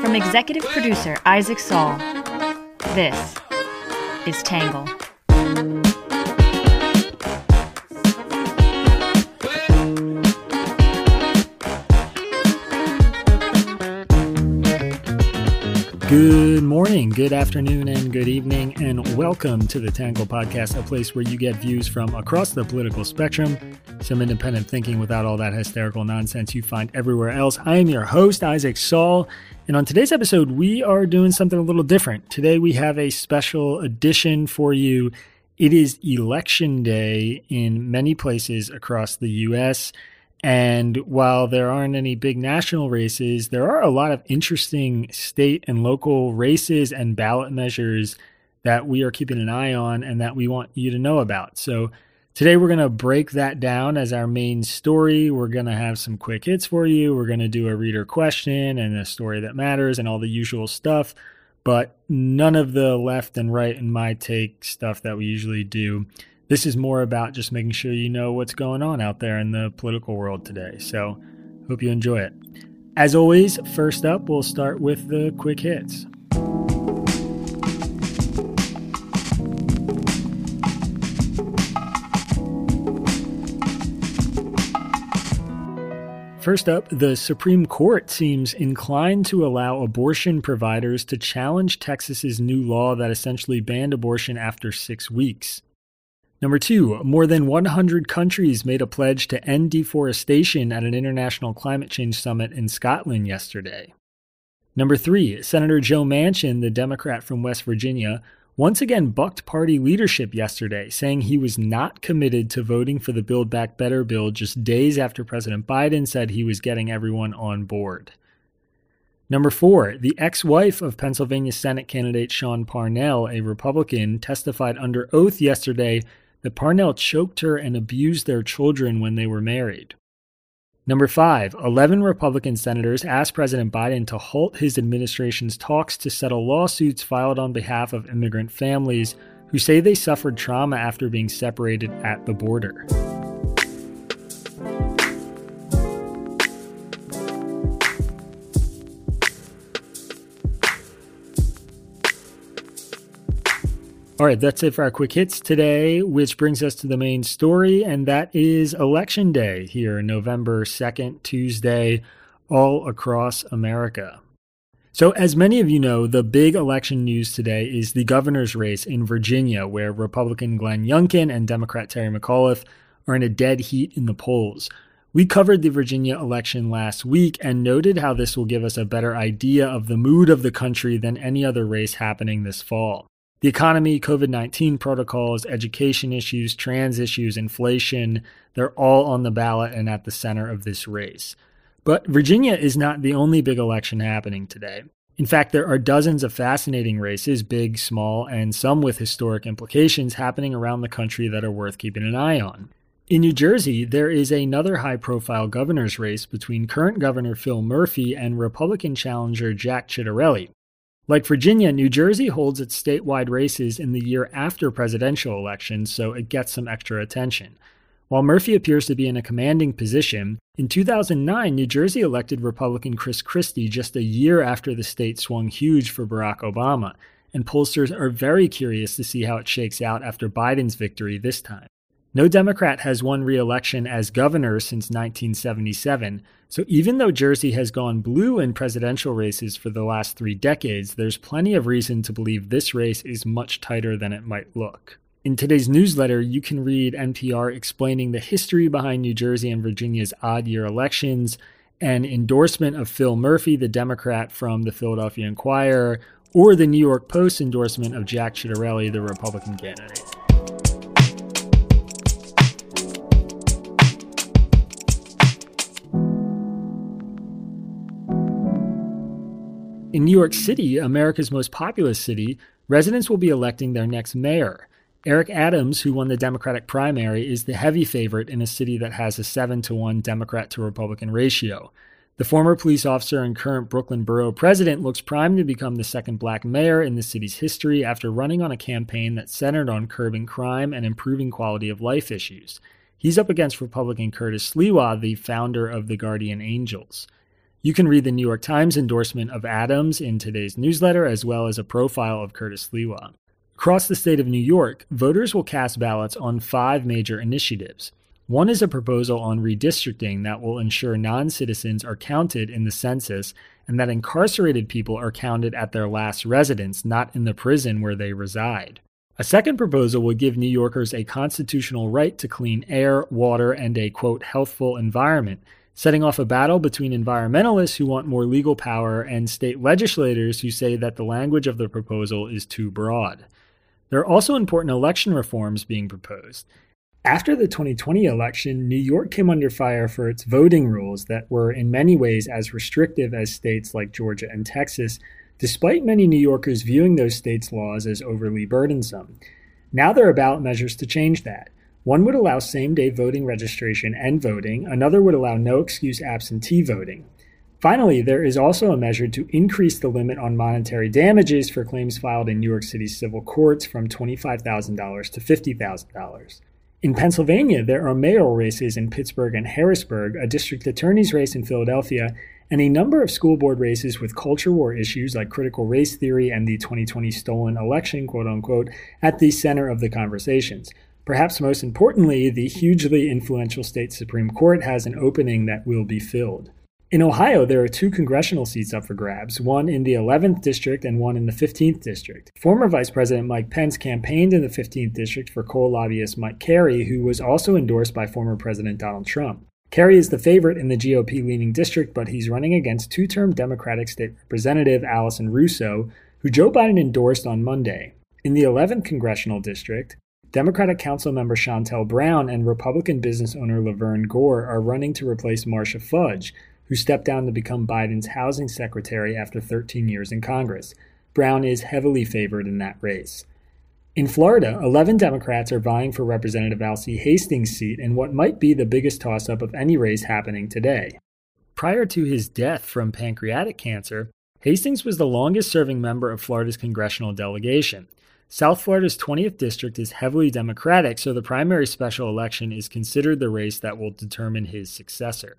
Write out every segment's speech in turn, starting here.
From executive producer Isaac Saul, this is Tangle. Good morning, good afternoon, and good evening, and welcome to the Tangle Podcast, a place where you get views from across the political spectrum, some independent thinking without all that hysterical nonsense you find everywhere else. I am your host, Isaac Saul, and on today's episode, we are doing something a little different. Today, we have a special edition for you. It is Election Day in many places across the U.S. And while there aren't any big national races, there are a lot of interesting state and local races and ballot measures that we are keeping an eye on and that we want you to know about. So today we're going to break that down as our main story. We're going to have some quick hits for you. We're going to do a reader question and a story that matters and all the usual stuff, but none of the left and right and my take stuff that we usually do. This is more about just making sure you know what's going on out there in the political world today. So, hope you enjoy it. As always, first up, we'll start with the quick hits. First up, the Supreme Court seems inclined to allow abortion providers to challenge Texas's new law that essentially banned abortion after six weeks. Number two, more than 100 countries made a pledge to end deforestation at an international climate change summit in Scotland yesterday. Number three, Senator Joe Manchin, the Democrat from West Virginia, once again bucked party leadership yesterday, saying he was not committed to voting for the Build Back Better bill just days after President Biden said he was getting everyone on board. Number four, the ex wife of Pennsylvania Senate candidate Sean Parnell, a Republican, testified under oath yesterday that Parnell choked her and abused their children when they were married. Number five, 11 Republican senators asked President Biden to halt his administration's talks to settle lawsuits filed on behalf of immigrant families who say they suffered trauma after being separated at the border. All right, that's it for our quick hits today, which brings us to the main story, and that is Election Day here, November 2nd, Tuesday, all across America. So, as many of you know, the big election news today is the governor's race in Virginia, where Republican Glenn Youngkin and Democrat Terry McAuliffe are in a dead heat in the polls. We covered the Virginia election last week and noted how this will give us a better idea of the mood of the country than any other race happening this fall. The economy, COVID 19 protocols, education issues, trans issues, inflation, they're all on the ballot and at the center of this race. But Virginia is not the only big election happening today. In fact, there are dozens of fascinating races, big, small, and some with historic implications happening around the country that are worth keeping an eye on. In New Jersey, there is another high profile governor's race between current Governor Phil Murphy and Republican challenger Jack Ciattarelli. Like Virginia, New Jersey holds its statewide races in the year after presidential elections, so it gets some extra attention. While Murphy appears to be in a commanding position, in 2009, New Jersey elected Republican Chris Christie just a year after the state swung huge for Barack Obama, and pollsters are very curious to see how it shakes out after Biden's victory this time. No Democrat has won re election as governor since 1977, so even though Jersey has gone blue in presidential races for the last three decades, there's plenty of reason to believe this race is much tighter than it might look. In today's newsletter, you can read NPR explaining the history behind New Jersey and Virginia's odd year elections, an endorsement of Phil Murphy, the Democrat from the Philadelphia Inquirer, or the New York Post endorsement of Jack Ciattarelli, the Republican candidate. In New York City, America's most populous city, residents will be electing their next mayor. Eric Adams, who won the Democratic primary, is the heavy favorite in a city that has a 7 to 1 Democrat to Republican ratio. The former police officer and current Brooklyn borough president looks primed to become the second black mayor in the city's history after running on a campaign that centered on curbing crime and improving quality of life issues. He's up against Republican Curtis Sliwa, the founder of the Guardian Angels. You can read the New York Times endorsement of Adams in today's newsletter, as well as a profile of Curtis Sliwa. Across the state of New York, voters will cast ballots on five major initiatives. One is a proposal on redistricting that will ensure non citizens are counted in the census and that incarcerated people are counted at their last residence, not in the prison where they reside. A second proposal would give New Yorkers a constitutional right to clean air, water, and a quote, healthful environment, setting off a battle between environmentalists who want more legal power and state legislators who say that the language of the proposal is too broad. There are also important election reforms being proposed. After the 2020 election, New York came under fire for its voting rules that were in many ways as restrictive as states like Georgia and Texas, despite many New Yorkers viewing those states' laws as overly burdensome. Now there are ballot measures to change that. One would allow same day voting registration and voting, another would allow no excuse absentee voting. Finally, there is also a measure to increase the limit on monetary damages for claims filed in New York City civil courts from $25,000 to $50,000. In Pennsylvania, there are mayoral races in Pittsburgh and Harrisburg, a district attorney's race in Philadelphia, and a number of school board races with culture war issues like critical race theory and the 2020 stolen election, quote unquote, at the center of the conversations. Perhaps most importantly, the hugely influential state Supreme Court has an opening that will be filled. In Ohio, there are two congressional seats up for grabs, one in the 11th district and one in the 15th district. Former Vice President Mike Pence campaigned in the 15th district for coal lobbyist Mike Carey, who was also endorsed by former President Donald Trump. Carey is the favorite in the GOP leaning district, but he's running against two term Democratic State Representative Allison Russo, who Joe Biden endorsed on Monday. In the 11th congressional district, Democratic Council member Shontel Brown and Republican business owner Laverne Gore are running to replace Marcia Fudge, who stepped down to become Biden's housing secretary after 13 years in Congress. Brown is heavily favored in that race. In Florida, 11 Democrats are vying for Representative Alcee Hastings' seat in what might be the biggest toss up of any race happening today. Prior to his death from pancreatic cancer, Hastings was the longest serving member of Florida's congressional delegation. South Florida's 20th district is heavily Democratic, so the primary special election is considered the race that will determine his successor.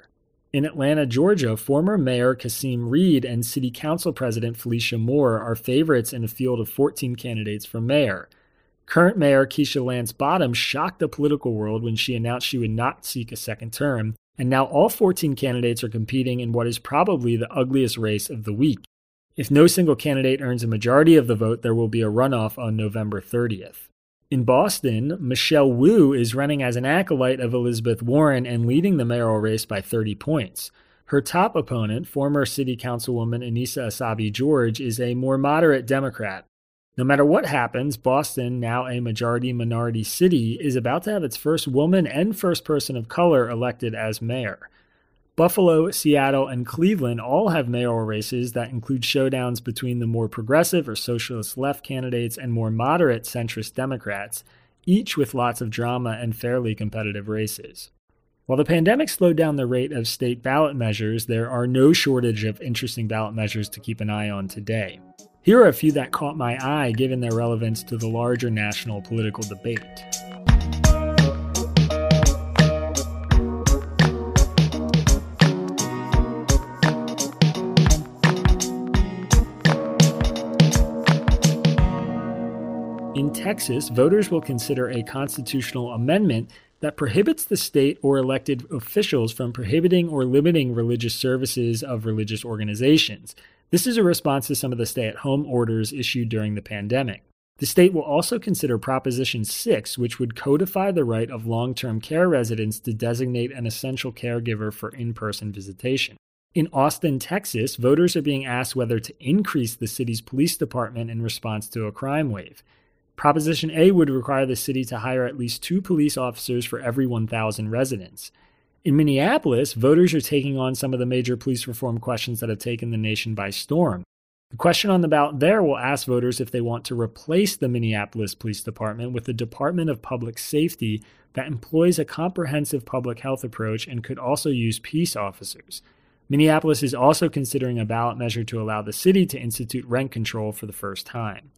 In Atlanta, Georgia, former Mayor Kasim Reed and City Council President Felicia Moore are favorites in a field of 14 candidates for mayor. Current Mayor Keisha Lance Bottoms shocked the political world when she announced she would not seek a second term, and now all 14 candidates are competing in what is probably the ugliest race of the week. If no single candidate earns a majority of the vote, there will be a runoff on November 30th. In Boston, Michelle Wu is running as an acolyte of Elizabeth Warren and leading the mayoral race by 30 points. Her top opponent, former city councilwoman Anissa Essaibi George, is a more moderate Democrat. No matter what happens, Boston, now a majority minority city, is about to have its first woman and first person of color elected as mayor. Buffalo, Seattle, and Cleveland all have mayoral races that include showdowns between the more progressive or socialist left candidates and more moderate centrist Democrats, each with lots of drama and fairly competitive races. While the pandemic slowed down the rate of state ballot measures, there are no shortage of interesting ballot measures to keep an eye on today. Here are a few that caught my eye given their relevance to the larger national political debate. Texas, voters will consider a constitutional amendment that prohibits the state or elected officials from prohibiting or limiting religious services of religious organizations. This is a response to some of the stay at home orders issued during the pandemic. The state will also consider Proposition 6, which would codify the right of long term care residents to designate an essential caregiver for in person visitation. In Austin, Texas, voters are being asked whether to increase the city's police department in response to a crime wave. Proposition A would require the city to hire at least two police officers for every 1,000 residents. In Minneapolis, voters are taking on some of the major police reform questions that have taken the nation by storm. The question on the ballot there will ask voters if they want to replace the Minneapolis Police Department with a Department of Public Safety that employs a comprehensive public health approach and could also use peace officers. Minneapolis is also considering a ballot measure to allow the city to institute rent control for the first time.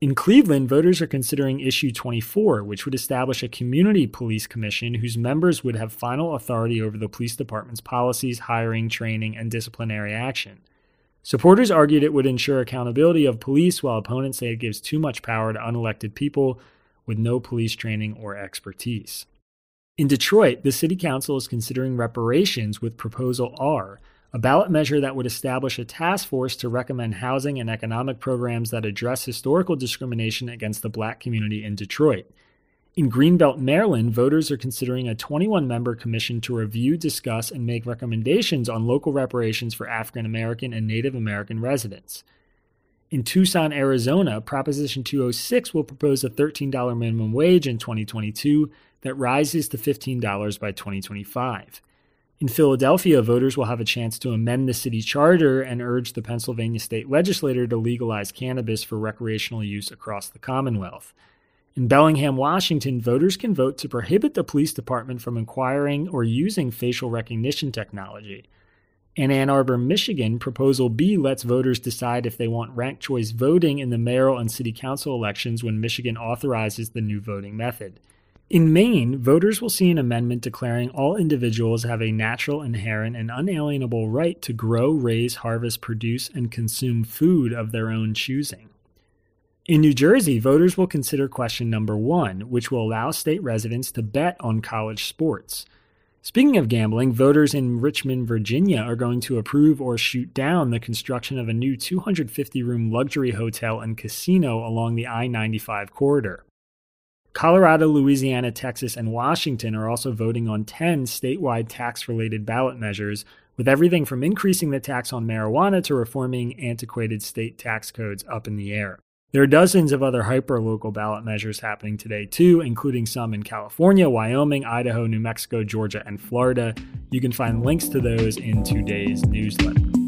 In Cleveland, voters are considering Issue 24, which would establish a community police commission whose members would have final authority over the police department's policies, hiring, training, and disciplinary action. Supporters argued it would ensure accountability of police, while opponents say it gives too much power to unelected people with no police training or expertise. In Detroit, the city council is considering reparations with Proposal R, a ballot measure that would establish a task force to recommend housing and economic programs that address historical discrimination against the black community in Detroit. In Greenbelt, Maryland, voters are considering a 21 member commission to review, discuss, and make recommendations on local reparations for African American and Native American residents. In Tucson, Arizona, Proposition 206 will propose a $13 minimum wage in 2022 that rises to $15 by 2025. In Philadelphia, voters will have a chance to amend the city charter and urge the Pennsylvania state legislature to legalize cannabis for recreational use across the Commonwealth. In Bellingham, Washington, voters can vote to prohibit the police department from acquiring or using facial recognition technology. In Ann Arbor, Michigan, Proposal B lets voters decide if they want ranked choice voting in the mayoral and city council elections when Michigan authorizes the new voting method. In Maine, voters will see an amendment declaring all individuals have a natural, inherent, and unalienable right to grow, raise, harvest, produce, and consume food of their own choosing. In New Jersey, voters will consider question number one, which will allow state residents to bet on college sports. Speaking of gambling, voters in Richmond, Virginia are going to approve or shoot down the construction of a new 250 room luxury hotel and casino along the I 95 corridor. Colorado, Louisiana, Texas, and Washington are also voting on 10 statewide tax related ballot measures, with everything from increasing the tax on marijuana to reforming antiquated state tax codes up in the air. There are dozens of other hyper-local ballot measures happening today, too, including some in California, Wyoming, Idaho, New Mexico, Georgia, and Florida. You can find links to those in today's newsletter.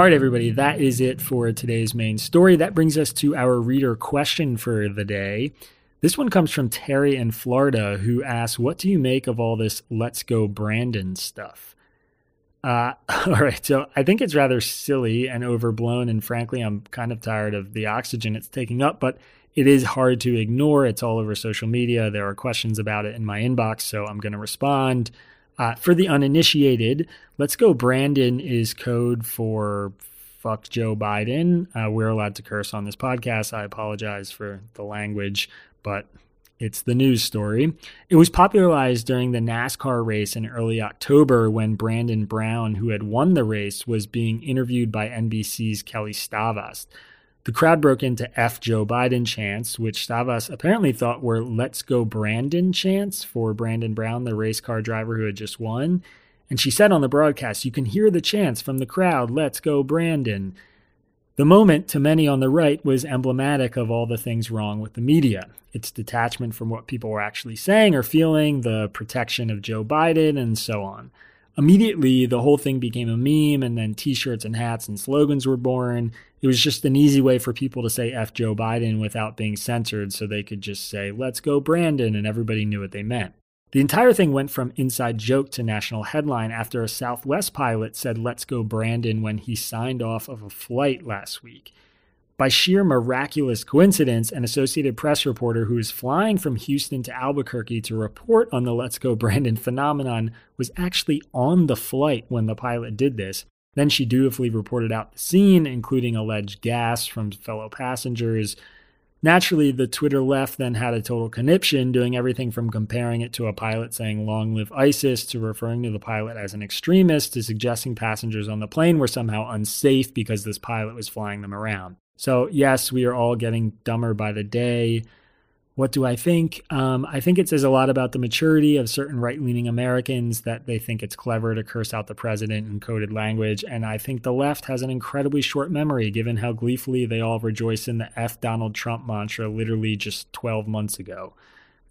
All right, everybody, that is it for today's main story. That brings us to our reader question for the day. This one comes from Terry in Florida, who asks, What do you make of all this Let's Go Brandon stuff? Uh, all right, so I think it's rather silly and overblown, and frankly, I'm kind of tired of the oxygen it's taking up, but it is hard to ignore. It's all over social media. There are questions about it in my inbox, so I'm going to respond. Uh, for the uninitiated, let's go. Brandon is code for fuck Joe Biden. Uh, we're allowed to curse on this podcast. I apologize for the language, but it's the news story. It was popularized during the NASCAR race in early October when Brandon Brown, who had won the race, was being interviewed by NBC's Kelly Stavast. The crowd broke into F Joe Biden chants, which Stavast apparently thought were Let's Go Brandon chants for Brandon Brown, the race car driver who had just won. And she said on the broadcast, You can hear the chants from the crowd, Let's Go Brandon. The moment, to many on the right, was emblematic of all the things wrong with the media its detachment from what people were actually saying or feeling, the protection of Joe Biden, and so on. Immediately, the whole thing became a meme, and then t shirts and hats and slogans were born. It was just an easy way for people to say F Joe Biden without being censored, so they could just say, let's go Brandon, and everybody knew what they meant. The entire thing went from inside joke to national headline after a Southwest pilot said, let's go Brandon, when he signed off of a flight last week. By sheer miraculous coincidence, an Associated Press reporter who was flying from Houston to Albuquerque to report on the Let's Go Brandon phenomenon was actually on the flight when the pilot did this. Then she dutifully reported out the scene, including alleged gas from fellow passengers. Naturally, the Twitter left then had a total conniption, doing everything from comparing it to a pilot saying long live ISIS to referring to the pilot as an extremist to suggesting passengers on the plane were somehow unsafe because this pilot was flying them around. So, yes, we are all getting dumber by the day. What do I think? Um, I think it says a lot about the maturity of certain right leaning Americans that they think it's clever to curse out the president in coded language. And I think the left has an incredibly short memory, given how gleefully they all rejoice in the F Donald Trump mantra literally just 12 months ago.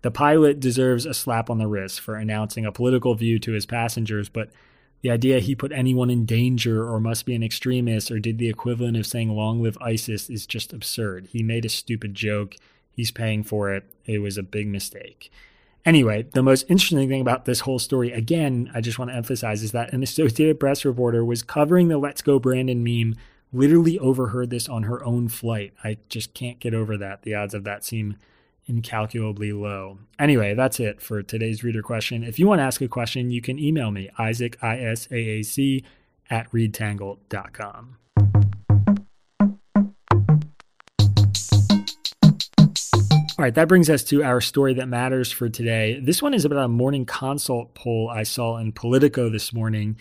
The pilot deserves a slap on the wrist for announcing a political view to his passengers, but The idea he put anyone in danger or must be an extremist or did the equivalent of saying long live ISIS is just absurd. He made a stupid joke. He's paying for it. It was a big mistake. Anyway, the most interesting thing about this whole story, again, I just want to emphasize, is that an Associated Press reporter was covering the Let's Go Brandon meme, literally overheard this on her own flight. I just can't get over that. The odds of that seem incalculably low. Anyway, that's it for today's reader question. If you want to ask a question, you can email me, Isaac, I-S-A-A-C, at readtangle.com. All right, that brings us to our story that matters for today. This one is about a morning consult poll I saw in Politico this morning.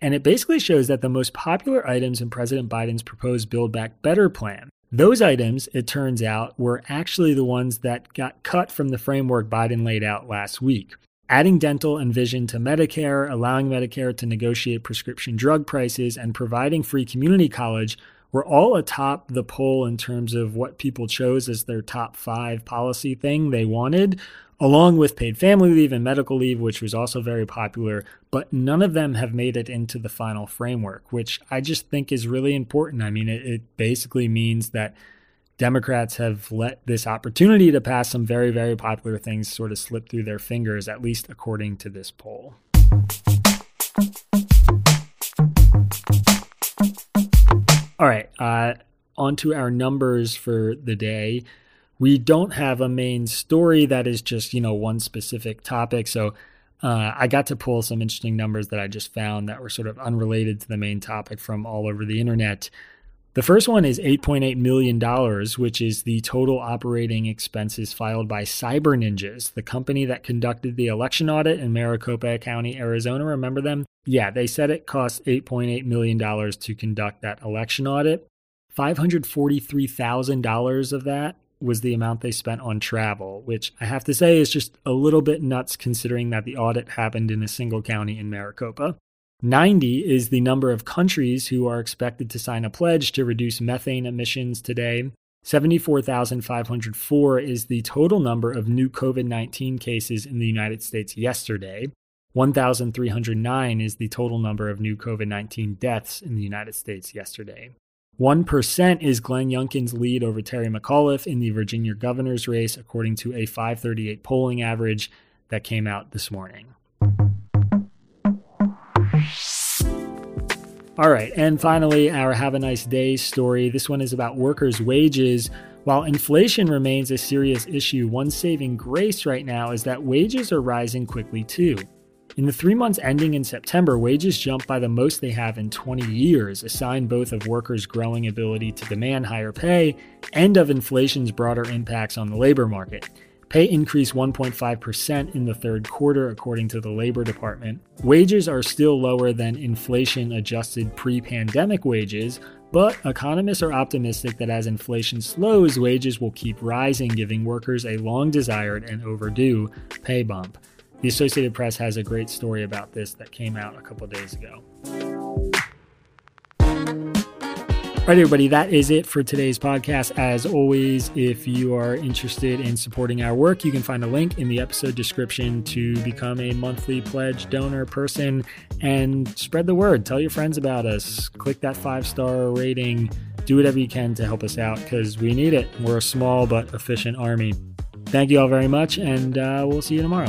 And it basically shows that the most popular items in President Biden's proposed Build Back Better plan, those items, it turns out, were actually the ones that got cut from the framework Biden laid out last week. Adding dental and vision to Medicare, allowing Medicare to negotiate prescription drug prices, and providing free community college were all atop the poll in terms of what people chose as their top five policy thing they wanted, along with paid family leave and medical leave, which was also very popular. But none of them have made it into the final framework, which I just think is really important. I mean, it, it basically means that Democrats have let this opportunity to pass some very, very popular things sort of slip through their fingers, at least according to this poll. All right, uh, on to our numbers for the day. We don't have a main story that is just, you know, one specific topic. So uh, I got to pull some interesting numbers that I just found that were sort of unrelated to the main topic from all over the internet. The first one is $8.8 million, which is the total operating expenses filed by Cyber Ninjas, the company that conducted the election audit in Maricopa County, Arizona. Remember them? Yeah, they said it cost $8.8 million to conduct that election audit. $543,000 of that was the amount they spent on travel, which I have to say is just a little bit nuts considering that the audit happened in a single county in Maricopa. 90 is the number of countries who are expected to sign a pledge to reduce methane emissions today. 74,504 is the total number of new COVID 19 cases in the United States yesterday. 1,309 is the total number of new COVID 19 deaths in the United States yesterday. 1% is Glenn Youngkin's lead over Terry McAuliffe in the Virginia governor's race, according to a 538 polling average that came out this morning. All right, and finally, our Have a Nice Day story. This one is about workers' wages. While inflation remains a serious issue, one saving grace right now is that wages are rising quickly too. In the three months ending in September, wages jumped by the most they have in 20 years, a sign both of workers' growing ability to demand higher pay and of inflation's broader impacts on the labor market. Pay increased 1.5% in the third quarter, according to the Labor Department. Wages are still lower than inflation adjusted pre pandemic wages, but economists are optimistic that as inflation slows, wages will keep rising, giving workers a long desired and overdue pay bump. The Associated Press has a great story about this that came out a couple days ago. All right, everybody, that is it for today's podcast. As always, if you are interested in supporting our work, you can find a link in the episode description to become a monthly pledge donor person and spread the word. Tell your friends about us. Click that five star rating. Do whatever you can to help us out because we need it. We're a small but efficient army. Thank you all very much, and uh, we'll see you tomorrow.